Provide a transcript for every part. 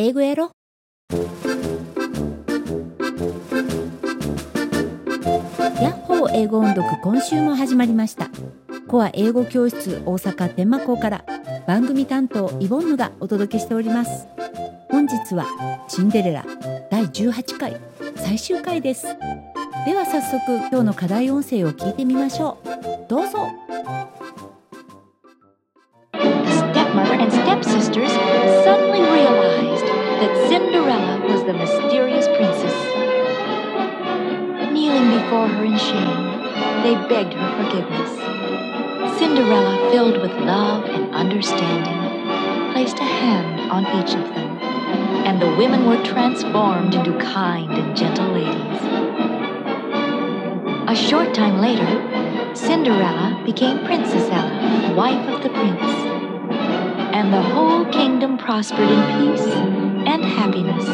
英語やろ？ヤッホー英語音読今週も始まりました。コア英語教室大阪天満校から。番組担当イボンヌがお届けしております。本日はシンデレラ第18回最終回です。では早速今日の課題音声を聞いてみましょう。どうぞ。Stepmother and stepsisters Cinderella was the mysterious princess. Kneeling before her in shame, they begged her forgiveness. Cinderella, filled with love and understanding, placed a hand on each of them, and the women were transformed into kind and gentle ladies. A short time later, Cinderella became Princess Ella, wife of the prince and the whole kingdom prospered in peace and happiness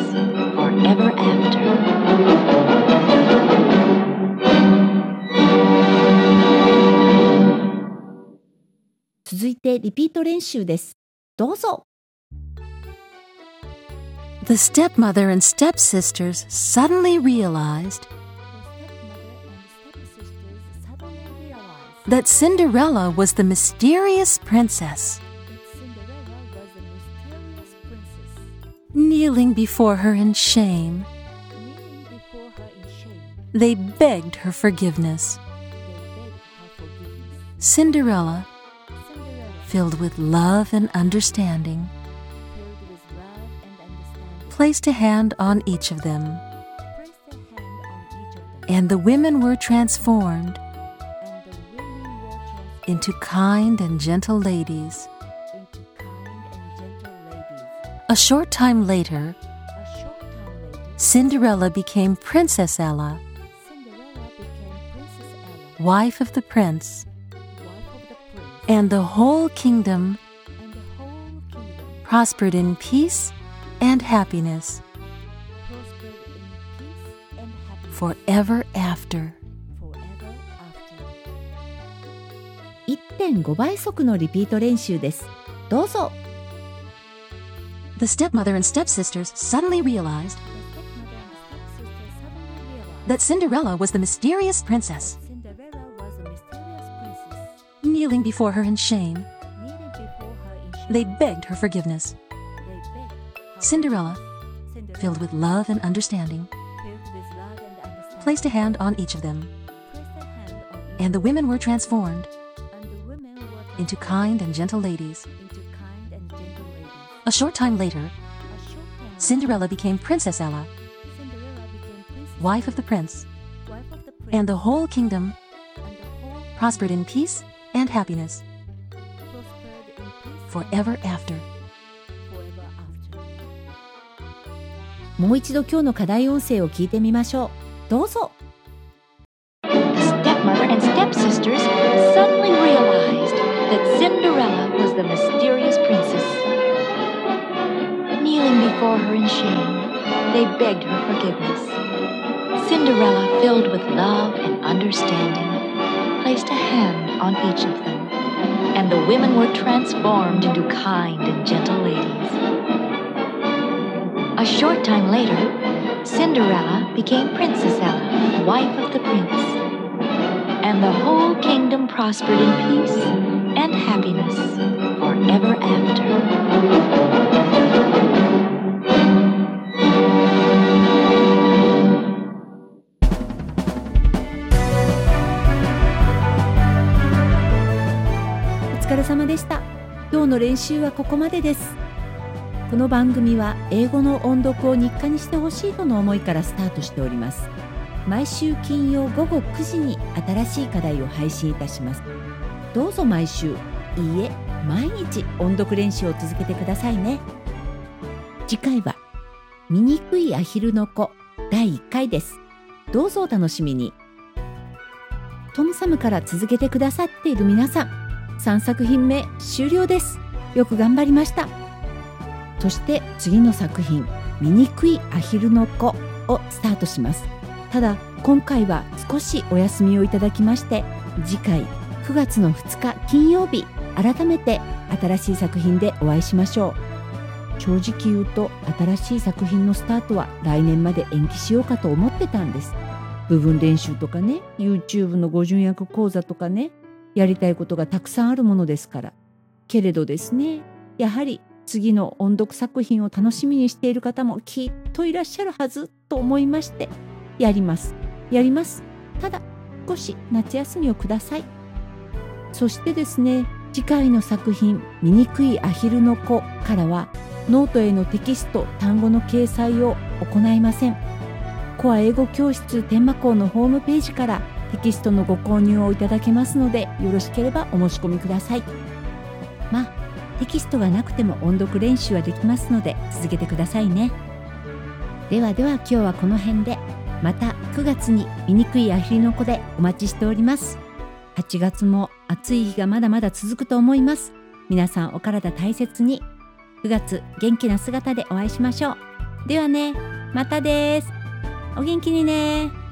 forever after. 続いてリピート練習ですどうぞ The stepmother and stepsisters suddenly realized that Cinderella was the mysterious princess. Kneeling before her in shame, they begged her forgiveness. Cinderella, filled with love and understanding, placed a hand on each of them, and the women were transformed into kind and gentle ladies. A short time later, Cinderella became Princess Ella, wife of the prince, and the whole kingdom prospered in peace and happiness forever after. 1.5倍速のリピート練習ですどうぞ The stepmother and stepsisters suddenly realized that Cinderella was the mysterious princess. Kneeling before her in shame, they begged her forgiveness. Cinderella, filled with love and understanding, placed a hand on each of them, and the women were transformed into kind and gentle ladies. A short time later, Cinderella became Princess Ella, wife of the prince, and the whole kingdom prospered in peace and happiness forever after. もう一度今日の課題音声を聞いてみましょうどうぞ In shame, they begged her forgiveness. Cinderella, filled with love and understanding, placed a hand on each of them, and the women were transformed into kind and gentle ladies. A short time later, Cinderella became Princess Ella, wife of the prince, and the whole kingdom prospered in peace and happiness forever after. 様でした。今日の練習はここまでです。この番組は英語の音読を日課にしてほしいとの思いからスタートしております。毎週金曜午後9時に新しい課題を配信いたします。どうぞ毎週いいえ毎日音読練習を続けてくださいね。次回は醜いアヒルの子第1回です。どうぞお楽しみに。トムサムから続けてくださっている皆さん3作品目終了です。よく頑張りました。そして次の作品「醜いアヒルの子」をスタートします。ただ今回は少しお休みをいただきまして次回9月の2日金曜日改めて新しい作品でお会いしましょう。正直言うと新しい作品のスタートは来年まで延期しようかと思ってたんです。部分練習とかね YouTube の語順訳講座とかねやりたいことがたくさんあるものですから。けれどですねやはり次の音読作品を楽しみにしている方もきっといらっしゃるはずと思いましてやります。やります。ただ少し夏休みをください。そしてですね次回の作品「醜いアヒルの子」からはノートへのテキスト単語の掲載を行いません。コア英語教室天満校のホームページからテキストのご購入をいただけますのでよろしければお申し込みください。まあテキストがなくても音読練習はできますので続けてくださいね。ではでは今日はこの辺でまた9月に醜いアヒルの子でお待ちしております。8月も暑い日がまだまだ続くと思います。皆さんお体大切に。9月元気な姿でお会いしましょう。ではねまたです。お元気にね。